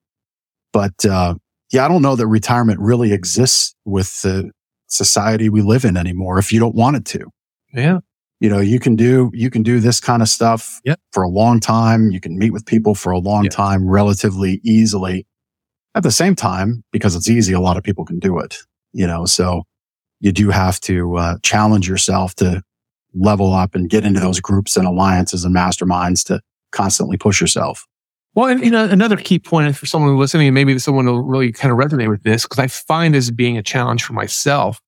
but, uh, yeah, I don't know that retirement really exists with the society we live in anymore if you don't want it to. Yeah. You know, you can do, you can do this kind of stuff yep. for a long time. You can meet with people for a long yep. time relatively easily. At the same time, because it's easy, a lot of people can do it, you know, so you do have to uh, challenge yourself to level up and get into those groups and alliances and masterminds to constantly push yourself. Well, and you know, another key point for someone listening, and maybe someone will really kind of resonate with this, because I find as being a challenge for myself,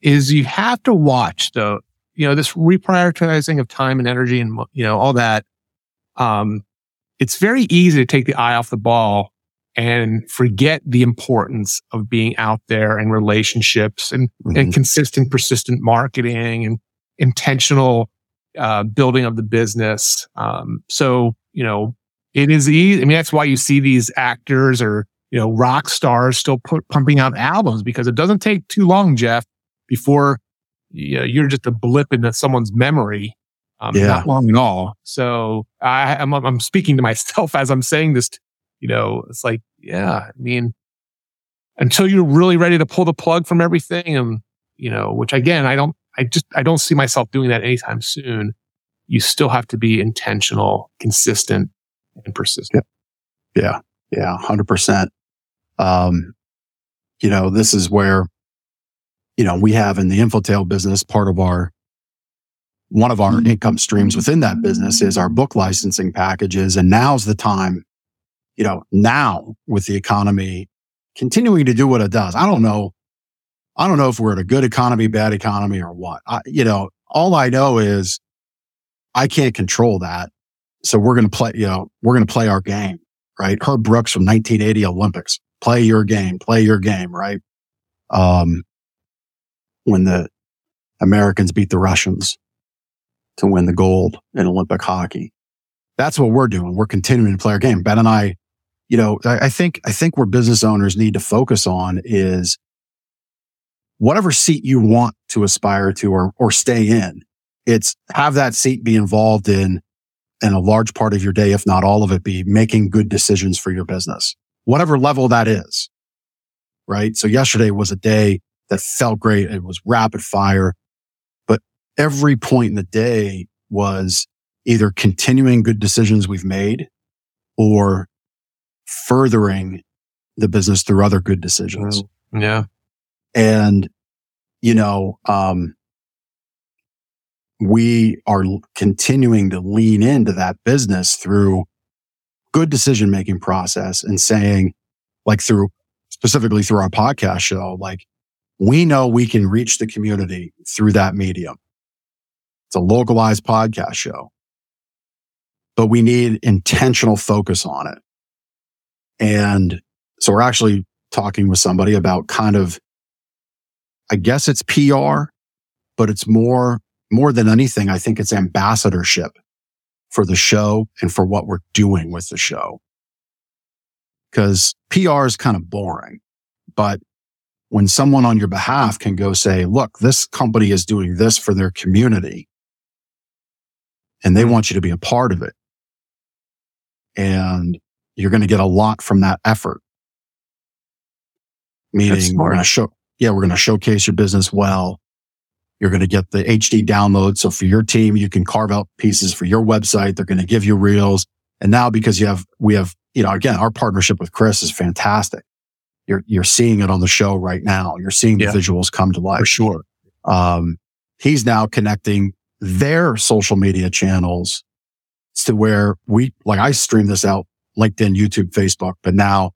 is you have to watch the, you know, this reprioritizing of time and energy and, you know, all that. Um, it's very easy to take the eye off the ball and forget the importance of being out there and relationships and, mm-hmm. and consistent, persistent marketing and intentional uh, building of the business. Um, so, you know, it is easy. I mean, that's why you see these actors or, you know, rock stars still put, pumping out albums because it doesn't take too long, Jeff, before you know, you're just a blip into someone's memory. Um, yeah. Not long at all. So I, I'm, I'm speaking to myself as I'm saying this, you know, it's like, yeah, I mean, until you're really ready to pull the plug from everything and, you know, which again, I don't, I just, I don't see myself doing that anytime soon. You still have to be intentional, consistent and persistent. Yeah. Yeah. Hundred percent. Um, you know, this is where, you know, we have in the Infotail business part of our one of our income streams within that business is our book licensing packages. And now's the time, you know, now with the economy continuing to do what it does. I don't know. I don't know if we're in a good economy, bad economy or what. I, you know, all I know is I can't control that. So we're going to play, you know, we're going to play our game, right? Herb Brooks from 1980 Olympics, play your game, play your game, right? Um, when the Americans beat the Russians to win the gold in Olympic hockey. That's what we're doing. We're continuing to play our game. Ben and I, you know, I, I think, I think where business owners need to focus on is whatever seat you want to aspire to or, or stay in. It's have that seat be involved in, in a large part of your day, if not all of it be making good decisions for your business, whatever level that is. Right. So yesterday was a day that felt great. It was rapid fire, but every point in the day was either continuing good decisions we've made or furthering the business through other good decisions. Yeah. And, you know, um, we are continuing to lean into that business through good decision making process and saying like through specifically through our podcast show, like we know we can reach the community through that medium. It's a localized podcast show, but we need intentional focus on it. And so we're actually talking with somebody about kind of, I guess it's PR, but it's more, more than anything. I think it's ambassadorship for the show and for what we're doing with the show. Cause PR is kind of boring, but when someone on your behalf can go say, look, this company is doing this for their community and they mm-hmm. want you to be a part of it. And you're going to get a lot from that effort. Meaning we're going to show, yeah, we're going to showcase your business well. You're going to get the HD download. So for your team, you can carve out pieces for your website. They're going to give you reels. And now because you have, we have, you know, again, our partnership with Chris is fantastic. You're, you're seeing it on the show right now. You're seeing the yeah, visuals come to life. For sure. Um, he's now connecting their social media channels to where we, like I stream this out LinkedIn, YouTube, Facebook. But now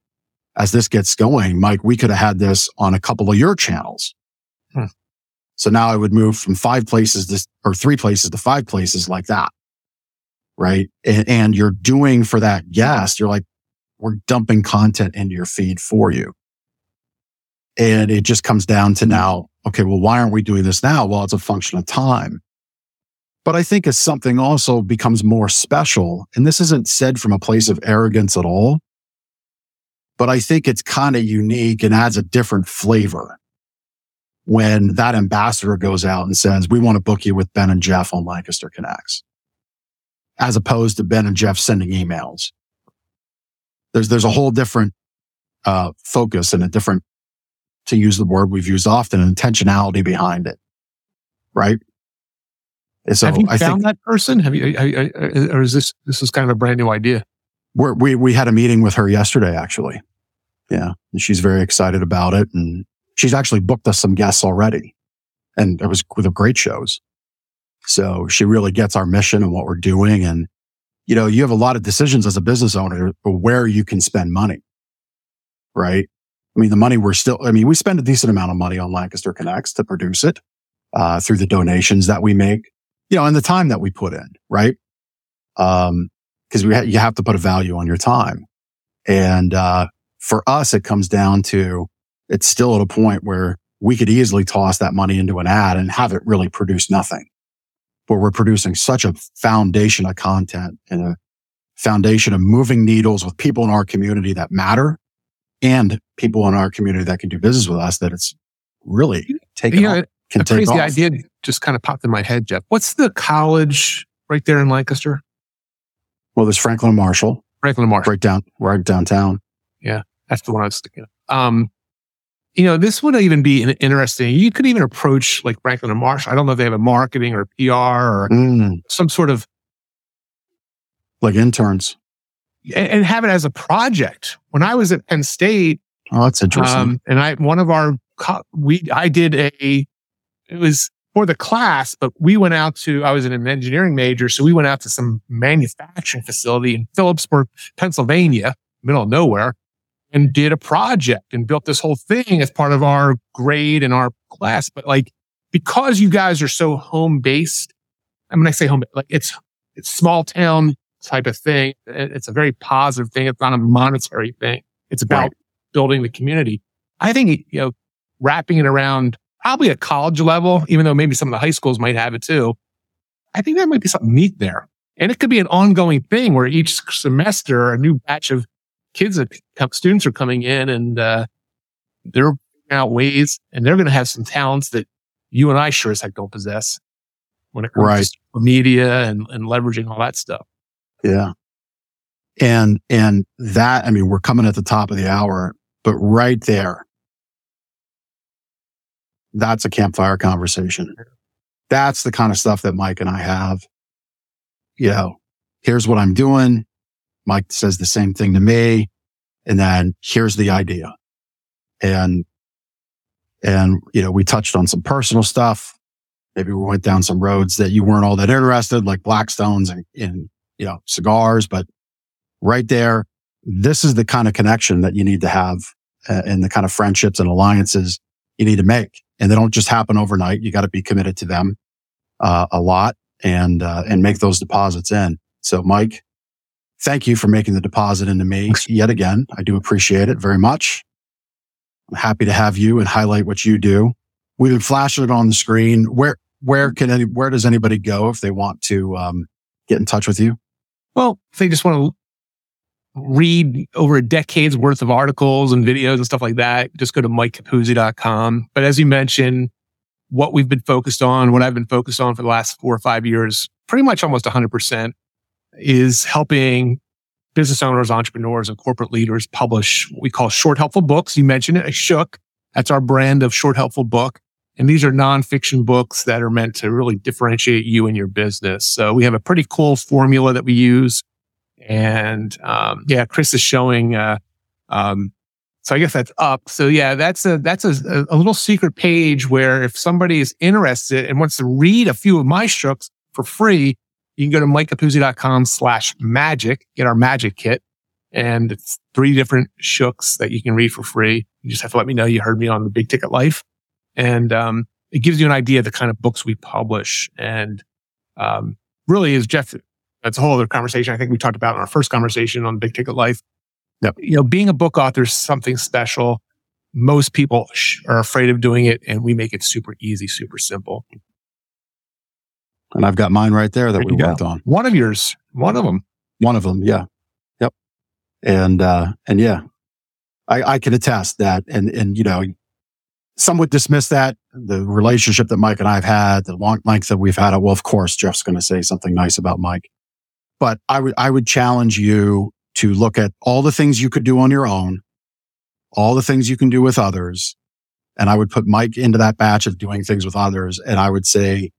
as this gets going, Mike, we could have had this on a couple of your channels. Hmm. So now I would move from five places to, or three places to five places like that. Right. And, and you're doing for that guest, you're like, we're dumping content into your feed for you. And it just comes down to now, okay, well, why aren't we doing this now? Well, it's a function of time. But I think as something also becomes more special, and this isn't said from a place of arrogance at all, but I think it's kind of unique and adds a different flavor when that ambassador goes out and says, we want to book you with Ben and Jeff on Lancaster Connects, as opposed to Ben and Jeff sending emails. There's, there's a whole different, uh, focus and a different, to use the word we've used often, intentionality behind it. Right. So have you I found that person? Have you, or is this this is kind of a brand new idea? we we we had a meeting with her yesterday, actually. Yeah, and she's very excited about it, and she's actually booked us some guests already, and it was with great shows. So she really gets our mission and what we're doing, and you know, you have a lot of decisions as a business owner where you can spend money, right? I mean, the money we're still, I mean, we spend a decent amount of money on Lancaster Connects to produce it, uh, through the donations that we make you know, and the time that we put in, right? Um, cause we ha- you have to put a value on your time. And, uh, for us, it comes down to it's still at a point where we could easily toss that money into an ad and have it really produce nothing. But we're producing such a foundation of content and a foundation of moving needles with people in our community that matter and people in our community that can do business with us that it's really yeah, can a crazy off. idea just kind of popped in my head, Jeff. What's the college right there in Lancaster? Well, there's Franklin Marshall. Franklin Marshall. Right down, right downtown. Yeah, that's the one I was thinking of. Um, you know, this would even be interesting. You could even approach like Franklin and Marshall. I don't know if they have a marketing or PR or mm. some sort of like interns and, and, have it as a project. When I was at Penn State, oh, that's interesting. Um, and I, one of our, we, I did a it was for the class, but we went out to, I was in an engineering major. So we went out to some manufacturing facility in Philipsburg, Pennsylvania, middle of nowhere and did a project and built this whole thing as part of our grade and our class. But like, because you guys are so home based, I mean, I say home, like it's, it's small town type of thing. It's a very positive thing. It's not a monetary thing. It's about right. building the community. I think, you know, wrapping it around probably a college level, even though maybe some of the high schools might have it too. I think that might be something neat there. And it could be an ongoing thing where each semester a new batch of kids that students are coming in and uh, they're out ways and they're going to have some talents that you and I sure as heck don't possess when it comes right. to media and, and leveraging all that stuff. Yeah. And, and that, I mean, we're coming at the top of the hour, but right there, that's a campfire conversation. That's the kind of stuff that Mike and I have. You know, here's what I'm doing. Mike says the same thing to me. And then here's the idea. And, and, you know, we touched on some personal stuff. Maybe we went down some roads that you weren't all that interested, like Blackstones and, in, you know, cigars, but right there, this is the kind of connection that you need to have uh, and the kind of friendships and alliances you need to make. And they don't just happen overnight. You got to be committed to them, uh, a lot and, uh, and make those deposits in. So Mike, thank you for making the deposit into me yet again. I do appreciate it very much. I'm happy to have you and highlight what you do. We've been flashing it on the screen. Where, where can any, where does anybody go if they want to, um, get in touch with you? Well, if they just want to read over a decade's worth of articles and videos and stuff like that, just go to mikecapuzzi.com. But as you mentioned, what we've been focused on, what I've been focused on for the last four or five years, pretty much almost 100% is helping business owners, entrepreneurs, and corporate leaders publish what we call short helpful books. You mentioned it, a Shook. That's our brand of short helpful book. And these are nonfiction books that are meant to really differentiate you and your business. So we have a pretty cool formula that we use. And um, yeah, Chris is showing. Uh, um, so I guess that's up. So yeah, that's a that's a, a little secret page where if somebody is interested and wants to read a few of my shooks for free, you can go to mikecapuzzi.com slash magic, get our magic kit. And it's three different shooks that you can read for free. You just have to let me know you heard me on the big ticket life. And, um, it gives you an idea of the kind of books we publish. And, um, really is Jeff, that's a whole other conversation. I think we talked about in our first conversation on big ticket life. Yep. You know, being a book author is something special. Most people are afraid of doing it and we make it super easy, super simple. And I've got mine right there that there we worked on. One of yours, one of them. One of them. Yeah. Yep. And, uh, and yeah, I, I can attest that. And, and, you know, some would dismiss that the relationship that Mike and I have had, the long length that we've had. Well, of course, Jeff's going to say something nice about Mike, but I would, I would challenge you to look at all the things you could do on your own, all the things you can do with others. And I would put Mike into that batch of doing things with others. And I would say,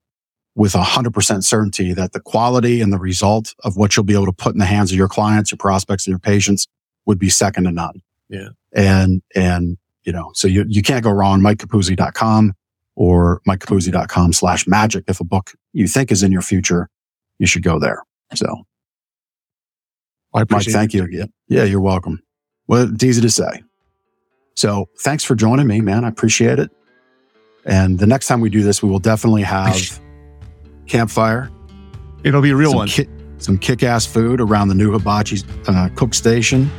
with 100% certainty that the quality and the result of what you'll be able to put in the hands of your clients, your prospects, and your patients would be second to none. Yeah. And, and, you know, so you, you can't go wrong. MikeCapuzzi.com or MikeCapuzzi.com slash magic. If a book you think is in your future, you should go there. So. I Mike, thank you again. Yeah, you're welcome. Well, it's easy to say. So thanks for joining me, man. I appreciate it. And the next time we do this, we will definitely have campfire. It'll be a real some one. Ki- some kick ass food around the new hibachi uh, cook station,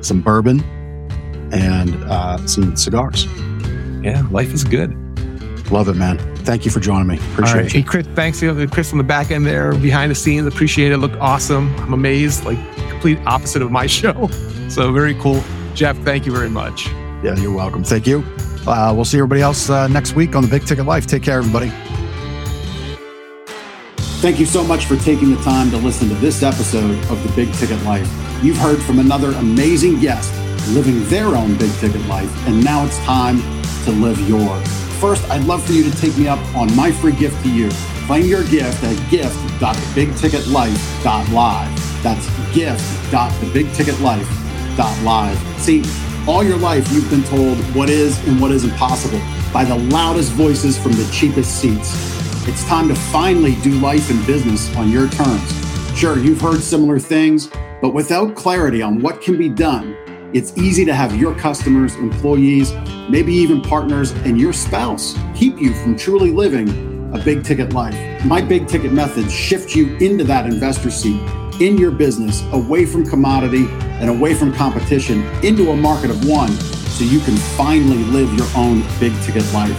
some bourbon, and uh, some cigars. Yeah, life is good. Love it, man. Thank you for joining me. Appreciate right. it. Hey, Chris, thanks to Chris on the back end there, behind the scenes. Appreciate it. Looked awesome. I'm amazed. Like complete opposite of my show. So very cool. Jeff, thank you very much. Yeah, you're welcome. Thank you. Uh, we'll see everybody else uh, next week on the Big Ticket Life. Take care, everybody. Thank you so much for taking the time to listen to this episode of The Big Ticket Life. You've heard from another amazing guest living their own big ticket life, and now it's time to live yours. First, I'd love for you to take me up on my free gift to you. Find your gift at gift.thebigticketlife.live. That's gift.thebigticketlife.live. See, All your life, you've been told what is and what isn't possible by the loudest voices from the cheapest seats. It's time to finally do life and business on your terms. Sure, you've heard similar things, but without clarity on what can be done, it's easy to have your customers, employees, maybe even partners, and your spouse keep you from truly living a big ticket life. My big ticket methods shift you into that investor seat in your business away from commodity and away from competition into a market of one so you can finally live your own big ticket life.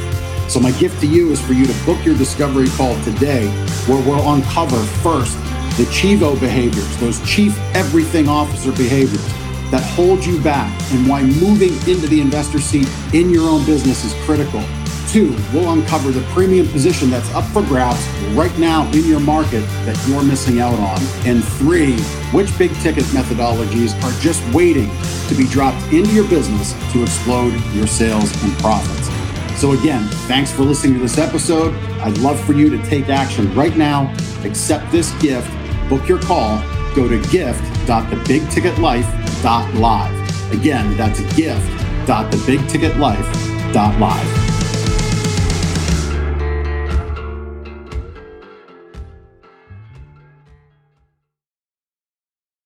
So, my gift to you is for you to book your discovery call today, where we'll uncover first the Chivo behaviors, those chief everything officer behaviors that hold you back and why moving into the investor seat in your own business is critical. Two, we'll uncover the premium position that's up for grabs right now in your market that you're missing out on. And three, which big ticket methodologies are just waiting to be dropped into your business to explode your sales and profits. So, again, thanks for listening to this episode. I'd love for you to take action right now, accept this gift, book your call, go to gift.thebigticketlife.live. Again, that's gift.thebigticketlife.live.